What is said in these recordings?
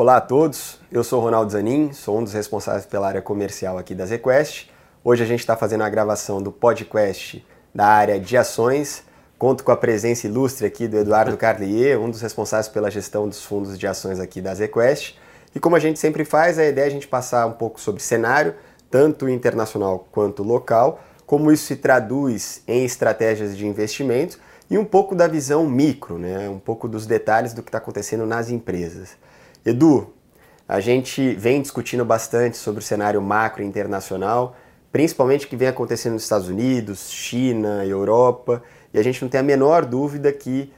Olá a todos, eu sou Ronaldo Zanin, sou um dos responsáveis pela área comercial aqui da ZQuest. Hoje a gente está fazendo a gravação do podcast da área de ações. Conto com a presença ilustre aqui do Eduardo Carlier, um dos responsáveis pela gestão dos fundos de ações aqui da ZQuest. E como a gente sempre faz, a ideia é a gente passar um pouco sobre cenário, tanto internacional quanto local, como isso se traduz em estratégias de investimento e um pouco da visão micro, né? um pouco dos detalhes do que está acontecendo nas empresas. Edu, a gente vem discutindo bastante sobre o cenário macro internacional, principalmente o que vem acontecendo nos Estados Unidos, China, Europa, e a gente não tem a menor dúvida que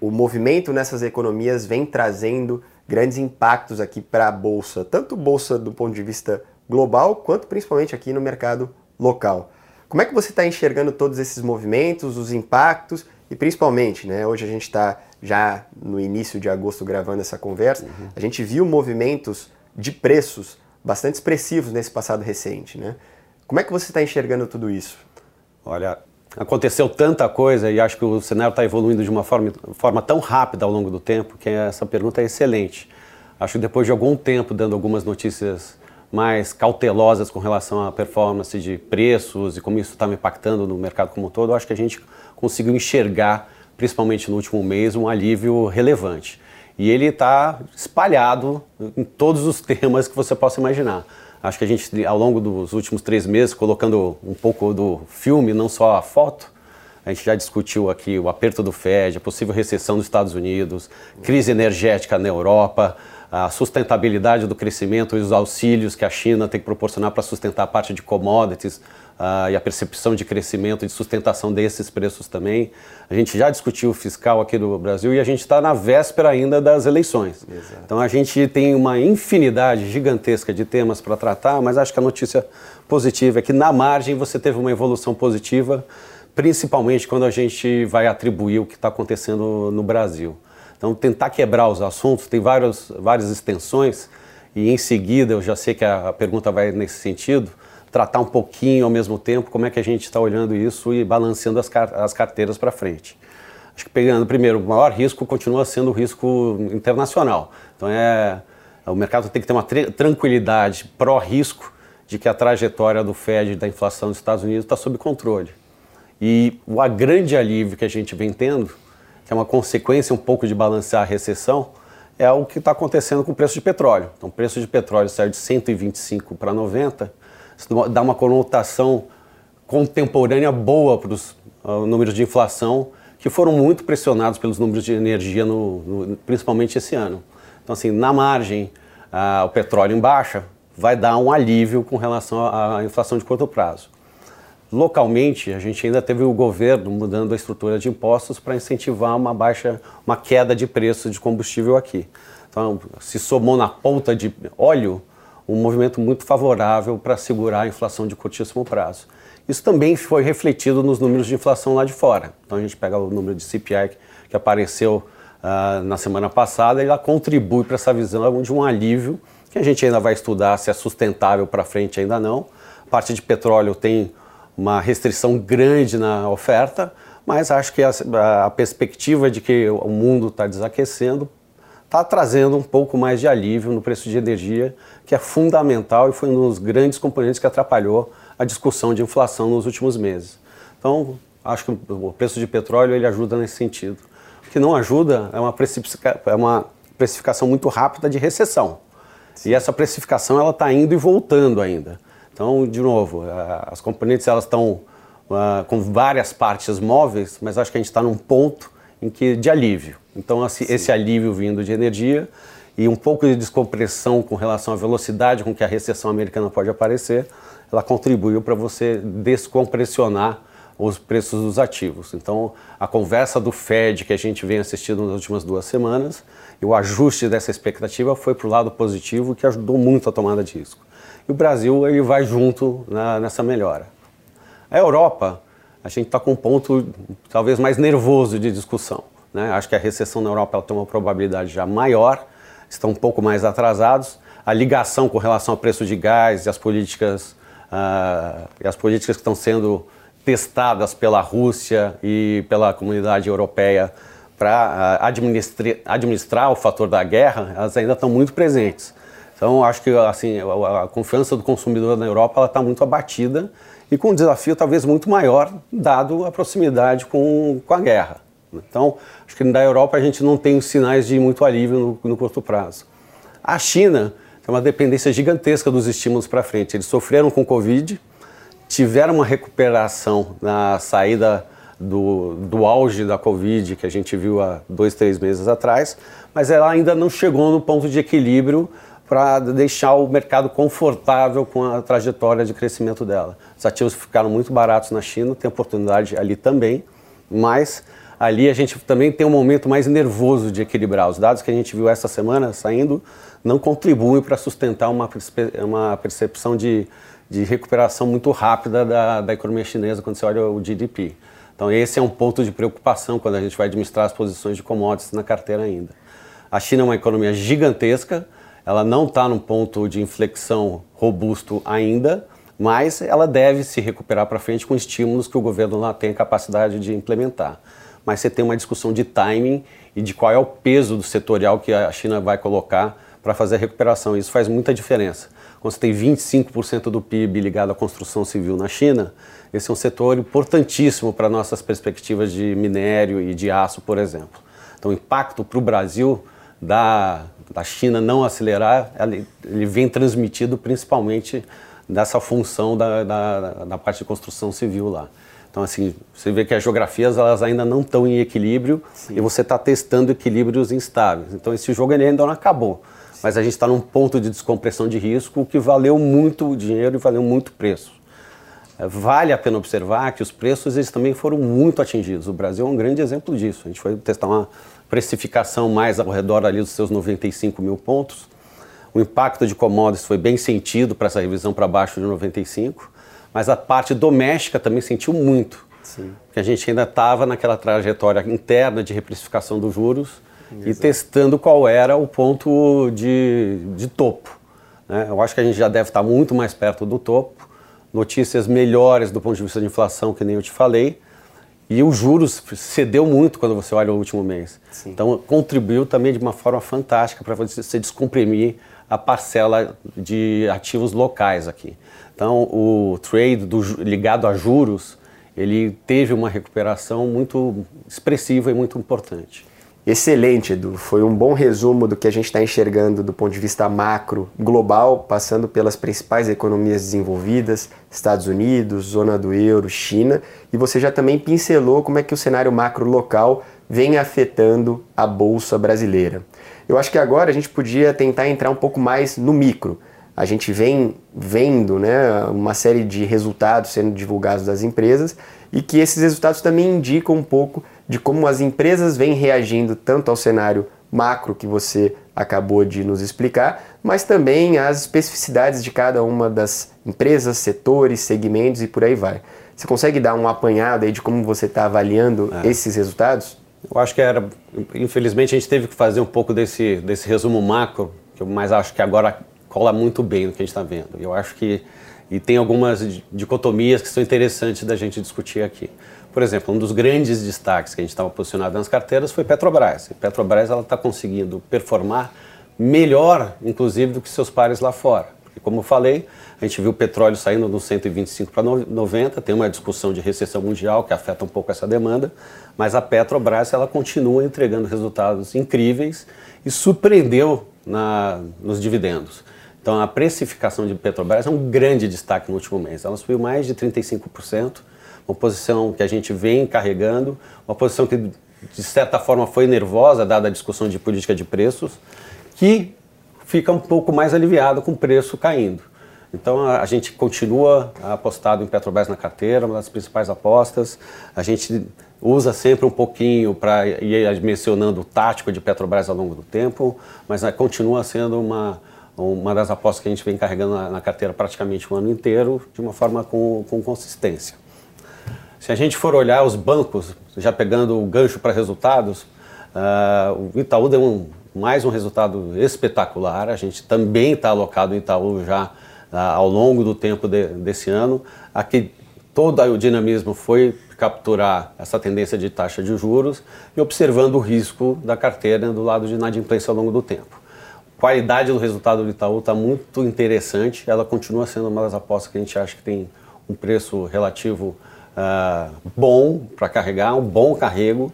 o movimento nessas economias vem trazendo grandes impactos aqui para a bolsa, tanto bolsa do ponto de vista global, quanto principalmente aqui no mercado local. Como é que você está enxergando todos esses movimentos, os impactos e principalmente, né, hoje a gente está já no início de agosto gravando essa conversa, uhum. a gente viu movimentos de preços bastante expressivos nesse passado recente. Né? Como é que você está enxergando tudo isso? Olha, aconteceu tanta coisa e acho que o cenário está evoluindo de uma forma, forma tão rápida ao longo do tempo que essa pergunta é excelente. Acho que depois de algum tempo dando algumas notícias mais cautelosas com relação à performance de preços e como isso está impactando no mercado como um todo, acho que a gente conseguiu enxergar, principalmente no último mês, um alívio relevante. E ele está espalhado em todos os temas que você possa imaginar. Acho que a gente, ao longo dos últimos três meses, colocando um pouco do filme, não só a foto, a gente já discutiu aqui o aperto do Fed, a possível recessão nos Estados Unidos, crise energética na Europa, a sustentabilidade do crescimento e os auxílios que a China tem que proporcionar para sustentar a parte de commodities uh, e a percepção de crescimento e de sustentação desses preços também. A gente já discutiu o fiscal aqui do Brasil e a gente está na véspera ainda das eleições. Exato. Então a gente tem uma infinidade gigantesca de temas para tratar, mas acho que a notícia positiva é que na margem você teve uma evolução positiva, principalmente quando a gente vai atribuir o que está acontecendo no Brasil. Então, tentar quebrar os assuntos, tem vários, várias extensões, e em seguida, eu já sei que a pergunta vai nesse sentido, tratar um pouquinho ao mesmo tempo como é que a gente está olhando isso e balanceando as, car as carteiras para frente. Acho que pegando primeiro, o maior risco continua sendo o risco internacional. Então é o mercado tem que ter uma tranquilidade pró-risco de que a trajetória do Fed da inflação dos Estados Unidos está sob controle. E o grande alívio que a gente vem tendo que é uma consequência um pouco de balancear a recessão, é o que está acontecendo com o preço de petróleo. Então, o preço de petróleo saiu de 125 para 90, isso dá uma conotação contemporânea boa para os uh, números de inflação, que foram muito pressionados pelos números de energia, no, no, principalmente esse ano. Então, assim, na margem, uh, o petróleo em baixa vai dar um alívio com relação à inflação de curto prazo. Localmente, a gente ainda teve o governo mudando a estrutura de impostos para incentivar uma baixa, uma queda de preço de combustível aqui. Então, se somou na ponta de óleo um movimento muito favorável para segurar a inflação de curtíssimo prazo. Isso também foi refletido nos números de inflação lá de fora. Então, a gente pega o número de CPI que apareceu uh, na semana passada, e ela contribui para essa visão de um alívio que a gente ainda vai estudar se é sustentável para frente, ainda não. A parte de petróleo tem uma restrição grande na oferta, mas acho que a, a perspectiva de que o mundo está desaquecendo está trazendo um pouco mais de alívio no preço de energia, que é fundamental e foi um dos grandes componentes que atrapalhou a discussão de inflação nos últimos meses. Então, acho que o preço de petróleo ele ajuda nesse sentido. O que não ajuda é uma, é uma precificação muito rápida de recessão. E essa precificação ela está indo e voltando ainda. Então, de novo, as componentes elas estão uh, com várias partes móveis, mas acho que a gente está num ponto em que de alívio. Então, esse, esse alívio vindo de energia e um pouco de descompressão com relação à velocidade com que a recessão americana pode aparecer, ela contribuiu para você descompressionar os preços dos ativos. Então, a conversa do Fed que a gente vem assistindo nas últimas duas semanas e o ajuste dessa expectativa foi para o lado positivo, que ajudou muito a tomada de risco e o Brasil ele vai junto na, nessa melhora. A Europa, a gente está com um ponto talvez mais nervoso de discussão. Né? Acho que a recessão na Europa tem uma probabilidade já maior, estão um pouco mais atrasados. A ligação com relação ao preço de gás e as políticas, uh, e as políticas que estão sendo testadas pela Rússia e pela comunidade europeia para administrar, administrar o fator da guerra, elas ainda estão muito presentes. Então, acho que assim, a confiança do consumidor na Europa está muito abatida e com um desafio talvez muito maior, dado a proximidade com, com a guerra. Então, acho que na Europa a gente não tem sinais de muito alívio no, no curto prazo. A China tem uma dependência gigantesca dos estímulos para frente. Eles sofreram com Covid, tiveram uma recuperação na saída do, do auge da Covid que a gente viu há dois, três meses atrás, mas ela ainda não chegou no ponto de equilíbrio para deixar o mercado confortável com a trajetória de crescimento dela. Os ativos ficaram muito baratos na China, tem oportunidade ali também, mas ali a gente também tem um momento mais nervoso de equilibrar. Os dados que a gente viu essa semana saindo não contribuem para sustentar uma, uma percepção de, de recuperação muito rápida da, da economia chinesa quando você olha o GDP. Então esse é um ponto de preocupação quando a gente vai administrar as posições de commodities na carteira ainda. A China é uma economia gigantesca, ela não está num ponto de inflexão robusto ainda, mas ela deve se recuperar para frente com estímulos que o governo lá tem capacidade de implementar. Mas você tem uma discussão de timing e de qual é o peso do setorial que a China vai colocar para fazer a recuperação. Isso faz muita diferença. Quando você tem 25% do PIB ligado à construção civil na China, esse é um setor importantíssimo para nossas perspectivas de minério e de aço, por exemplo. Então, o impacto para o Brasil da, da China não acelerar, ele, vem transmitido principalmente dessa função da, da, da, parte de construção civil lá. Então, assim, você vê que as geografias elas ainda não estão em equilíbrio Sim. e você está testando equilíbrios instáveis. Então, esse jogo ainda não acabou. Sim. Mas a gente está num ponto de descompressão de risco que valeu muito dinheiro e valeu muito preço. Vale a pena observar que os preços eles também foram muito atingidos. O Brasil é um grande exemplo disso. A gente foi testar uma precificação mais ao redor ali dos seus 95 mil pontos. O impacto de commodities foi bem sentido para essa revisão para baixo de 95, mas a parte doméstica também sentiu muito. Sim. Porque a gente ainda estava naquela trajetória interna de reprecificação dos juros Exato. e testando qual era o ponto de, de topo. Né? Eu acho que a gente já deve estar muito mais perto do topo notícias melhores do ponto de vista de inflação, que nem eu te falei. E os juros cedeu muito quando você olha o último mês. Sim. Então, contribuiu também de uma forma fantástica para você descomprimir a parcela de ativos locais aqui. Então, o trade do, ligado a juros, ele teve uma recuperação muito expressiva e muito importante. Excelente, Edu. Foi um bom resumo do que a gente está enxergando do ponto de vista macro global, passando pelas principais economias desenvolvidas, Estados Unidos, zona do euro, China, e você já também pincelou como é que o cenário macro local vem afetando a bolsa brasileira. Eu acho que agora a gente podia tentar entrar um pouco mais no micro. A gente vem vendo né, uma série de resultados sendo divulgados das empresas e que esses resultados também indicam um pouco de como as empresas vêm reagindo tanto ao cenário macro que você acabou de nos explicar, mas também às especificidades de cada uma das empresas, setores, segmentos e por aí vai. Você consegue dar um apanhado aí de como você está avaliando é. esses resultados? Eu acho que era, infelizmente a gente teve que fazer um pouco desse, desse resumo macro, que eu mais acho que agora cola muito bem no que a gente está vendo. Eu acho que e tem algumas dicotomias que são interessantes da gente discutir aqui. Por exemplo, um dos grandes destaques que a gente estava posicionado nas carteiras foi Petrobras. E Petrobras ela está conseguindo performar melhor, inclusive, do que seus pares lá fora. E como eu falei, a gente viu o petróleo saindo dos 125 para 90, tem uma discussão de recessão mundial que afeta um pouco essa demanda, mas a Petrobras ela continua entregando resultados incríveis e surpreendeu na, nos dividendos. Então a precificação de Petrobras é um grande destaque no último mês. Ela subiu mais de 35%, uma posição que a gente vem carregando, uma posição que de certa forma foi nervosa, dada a discussão de política de preços, que fica um pouco mais aliviado com o preço caindo. Então a, gente continua apostado em Petrobras na carteira, uma das principais apostas. A gente usa sempre um pouquinho para ir mencionando o tático de Petrobras ao longo do tempo, mas né, continua sendo uma, uma das apostas que a gente vem carregando na, na carteira praticamente o ano inteiro, de uma forma com, com consistência. Se a gente for olhar os bancos, já pegando o gancho para resultados, uh, o Itaú deu um, mais um resultado espetacular. A gente também está alocado em Itaú já uh, ao longo do tempo de, desse ano. Aqui todo o dinamismo foi capturar essa tendência de taxa de juros e observando o risco da carteira do lado de inadimplência ao longo do tempo. A qualidade do resultado do Itaú está muito interessante, ela continua sendo uma das apostas que a gente acha que tem um preço relativo uh, bom para carregar, um bom carrego,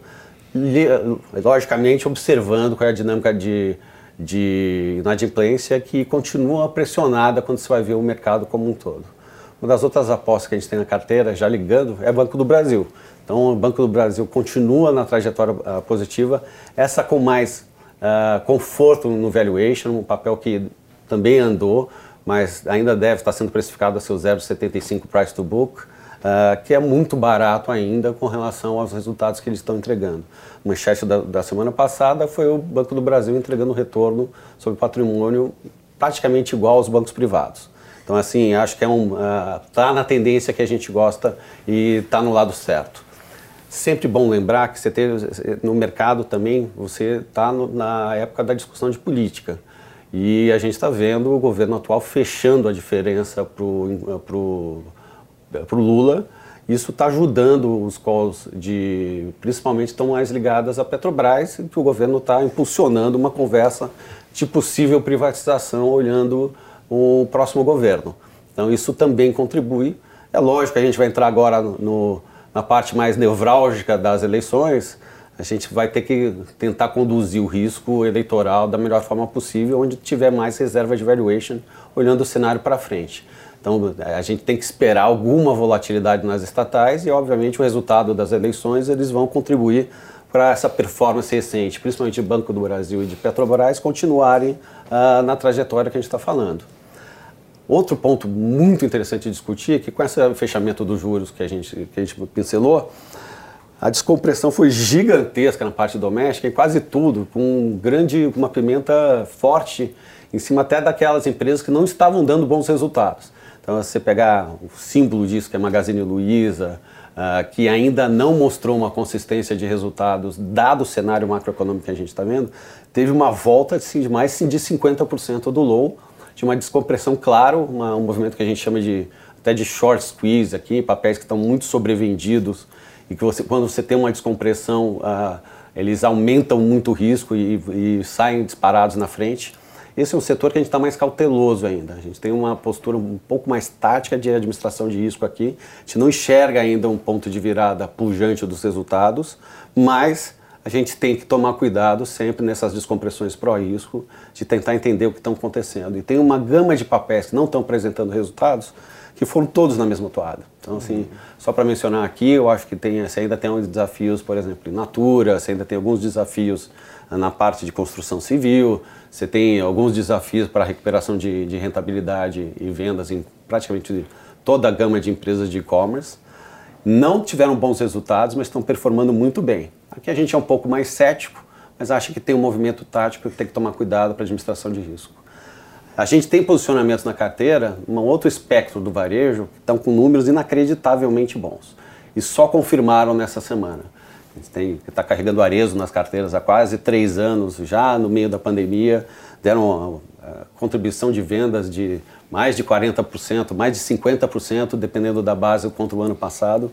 logicamente observando qual é a dinâmica de, de inadimplência que continua pressionada quando você vai ver o mercado como um todo. Uma das outras apostas que a gente tem na carteira, já ligando, é Banco do Brasil. Então, o Banco do Brasil continua na trajetória uh, positiva, essa com mais uh, conforto no valuation, um papel que também andou, mas ainda deve estar sendo precificado a seu 0,75 price to book, uh, que é muito barato ainda com relação aos resultados que eles estão entregando. O manchete da, da semana passada foi o Banco do Brasil entregando retorno sobre patrimônio praticamente igual aos bancos privados. Então, assim, acho que é um, uh, tá na tendência que a gente gosta e está no lado certo. Sempre bom lembrar que você teve no mercado também, você está na época da discussão de política. E a gente está vendo o governo atual fechando a diferença para o Lula. Isso está ajudando os calls de, principalmente, estão mais ligadas à Petrobras, que o governo está impulsionando uma conversa de possível privatização, olhando o próximo governo. Então isso também contribui. É lógico que a gente vai entrar agora no, na parte mais nevrálgica das eleições, a gente vai ter que tentar conduzir o risco eleitoral da melhor forma possível, onde tiver mais reserva de valuation, olhando o cenário para frente. Então, a gente tem que esperar alguma volatilidade nas estatais e, obviamente, o resultado das eleições eles vão contribuir para essa performance recente, principalmente de Banco do Brasil e de Petrobras, continuarem uh, na trajetória que a gente está falando. Outro ponto muito interessante de discutir é que com esse fechamento dos juros que a gente, que a gente pincelou, a descompressão foi gigantesca na parte doméstica, em quase tudo, com um grande, uma pimenta forte em cima até daquelas empresas que não estavam dando bons resultados. Então, se você pegar o símbolo disso, que é Magazine Luiza, uh, que ainda não mostrou uma consistência de resultados, dado o cenário macroeconômico que a gente está vendo, teve uma volta assim, de mais de 50% do low, de uma descompressão, claro, uma, um movimento que a gente chama de até de short squeeze aqui, papéis que estão muito sobrevendidos e que você, quando você tem uma descompressão, uh, eles aumentam muito o risco e, e, saem disparados na frente. Esse é um setor que a gente está mais cauteloso ainda. A gente tem uma postura um pouco mais tática de administração de risco aqui. A gente não enxerga ainda um ponto de virada pujante dos resultados, mas a gente tem que tomar cuidado sempre nessas descompressões pró-risco, de tentar entender o que está acontecendo. E tem uma gama de papéis que não estão apresentando resultados que foram todos na mesma toada. Então, assim, uhum. só para mencionar aqui, eu acho que tem, você ainda tem uns desafios, por exemplo, em Natura, você ainda tem alguns desafios na parte de construção civil, você tem alguns desafios para recuperação de, de rentabilidade e vendas em praticamente toda a gama de empresas de e-commerce. Não tiveram bons resultados, mas estão performando muito bem. Aqui a gente é um pouco mais cético, mas acha que tem um movimento tático que tem que tomar cuidado para administração de risco. A gente tem posicionamentos na carteira, um outro espectro do varejo, que estão com números inacreditavelmente bons. E só confirmaram nessa semana. A gente está carregando Arezo nas carteiras há quase três anos, já no meio da pandemia, deram uma contribuição de vendas de mais de 40%, mais de 50%, dependendo da base contra o ano passado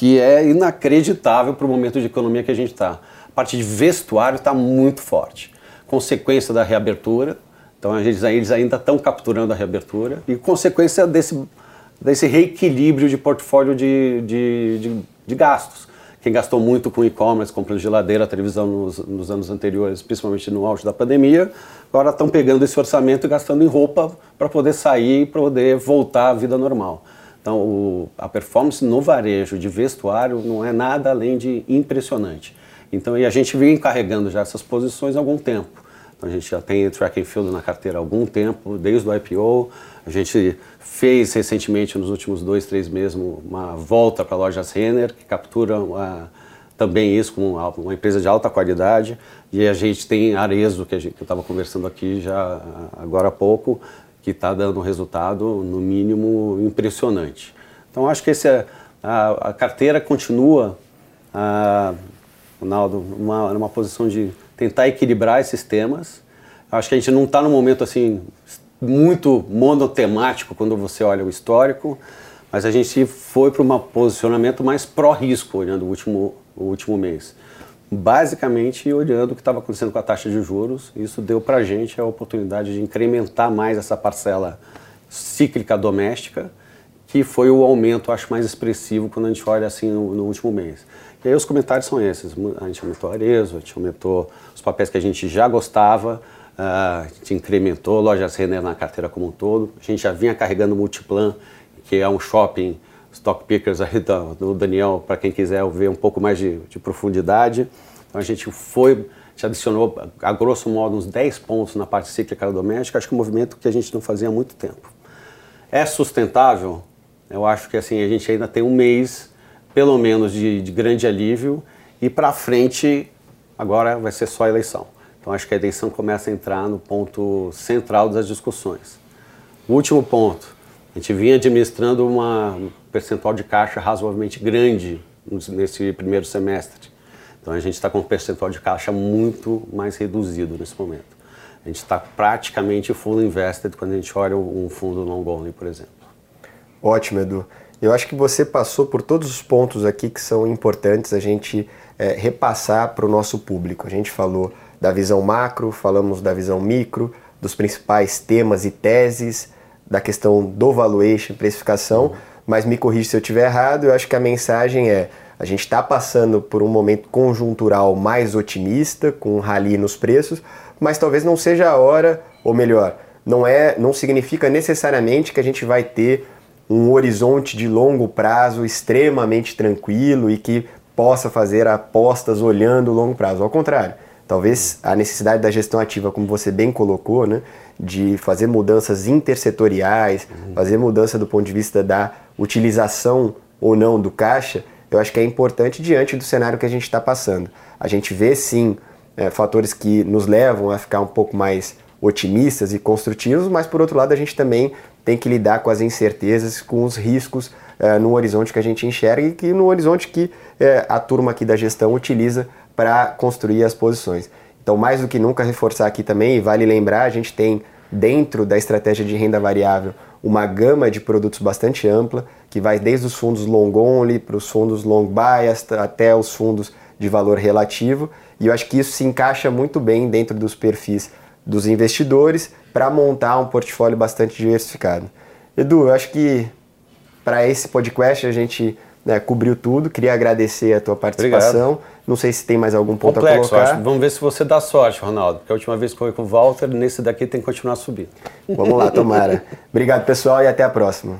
que é inacreditável para o momento de economia que a gente está. A parte de vestuário está muito forte. Consequência da reabertura, então eles, eles ainda estão capturando a reabertura, e consequência desse, desse reequilíbrio de portfólio de, de, de, de gastos. Quem gastou muito com e-commerce, comprando geladeira, televisão nos, nos, anos anteriores, principalmente no auge da pandemia, agora estão pegando esse orçamento e gastando em roupa para poder sair e poder voltar à vida normal. Então, o, a performance no varejo de vestuário não é nada além de impressionante. Então, e a gente vem carregando já essas posições há algum tempo. A gente já tem track and field na carteira há algum tempo, desde o IPO. A gente fez recentemente, nos últimos dois, três meses, uma volta para lojas Renner, que capturam também isso como uma, uma, empresa de alta qualidade. E a gente tem Arezo, que, que eu estava conversando aqui já agora há pouco, que está dando um resultado, no mínimo, impressionante. Então, acho que esse é, a, a carteira continua, a, Ronaldo, numa, numa posição de tentar equilibrar esses temas. Acho que a gente não está num momento assim muito monotemático quando você olha o histórico, mas a gente foi para um posicionamento mais pró-risco, olhando o último, o último mês. Basicamente, olhando o que estava acontecendo com a taxa de juros, isso deu para a gente a oportunidade de incrementar mais essa parcela cíclica doméstica, que foi o aumento, acho, mais expressivo quando a gente olha assim no, no último mês. E aí os comentários são esses. A gente aumentou a Arezo, a gente aumentou os papéis que a gente já gostava, ah, a gente incrementou lojas Renner na carteira como um todo. A gente já vinha carregando o Multiplan, que é um shopping stock pickers aí do Daniel, para quem quiser ver um pouco mais de, de profundidade. Então a gente foi, a gente adicionou a grosso modo uns 10 pontos na parte cíclica doméstica, acho que é um movimento que a gente não fazia há muito tempo. É sustentável? Eu acho que assim, a gente ainda tem um mês pelo menos de, de grande alívio, e para frente agora vai ser só eleição. Então acho que a eleição começa a entrar no ponto central das discussões. O último ponto, a gente vinha administrando uma, um percentual de caixa razoavelmente grande nesse primeiro semestre. Então a gente está com um percentual de caixa muito mais reduzido nesse momento. A gente está praticamente full invested quando a gente olha um fundo long only, por exemplo. Ótimo, Edu. Eu acho que você passou por todos os pontos aqui que são importantes a gente é, repassar para o nosso público. A gente falou da visão macro, falamos da visão micro, dos principais temas e teses, da questão do valuation, precificação, mas me corrija se eu estiver errado, eu acho que a mensagem é a gente está passando por um momento conjuntural mais otimista, com um rally nos preços, mas talvez não seja a hora, ou melhor, não é, não significa necessariamente que a gente vai ter um horizonte de longo prazo extremamente tranquilo e que possa fazer apostas olhando o longo prazo. Ao contrário, talvez a necessidade da gestão ativa, como você bem colocou, né, de fazer mudanças intersetoriais, uhum. fazer mudança do ponto de vista da utilização ou não do caixa, eu acho que é importante diante do cenário que a gente está passando. A gente vê sim é, fatores que nos levam a ficar um pouco mais otimistas e construtivos, mas por outro lado a gente também tem que lidar com as incertezas, com os riscos uh, no horizonte que a gente enxerga e que no horizonte que uh, a turma aqui da gestão utiliza para construir as posições. Então, mais do que nunca, reforçar aqui também, e vale lembrar, a gente tem dentro da estratégia de renda variável uma gama de produtos bastante ampla, que vai desde os fundos long only para os fundos long bias até os fundos de valor relativo, e eu acho que isso se encaixa muito bem dentro dos perfis dos investidores para montar um portfólio bastante diversificado. Edu, eu acho que para esse podcast a gente né, cobriu tudo. Queria agradecer a tua participação. Obrigado. Não sei se tem mais algum ponto Complexo, a colocar. Acho. Vamos ver se você dá sorte, Ronaldo. Porque a última vez que foi com o Walter, nesse daqui tem que continuar subindo. Vamos lá, tomara. Obrigado, pessoal, e até a próxima.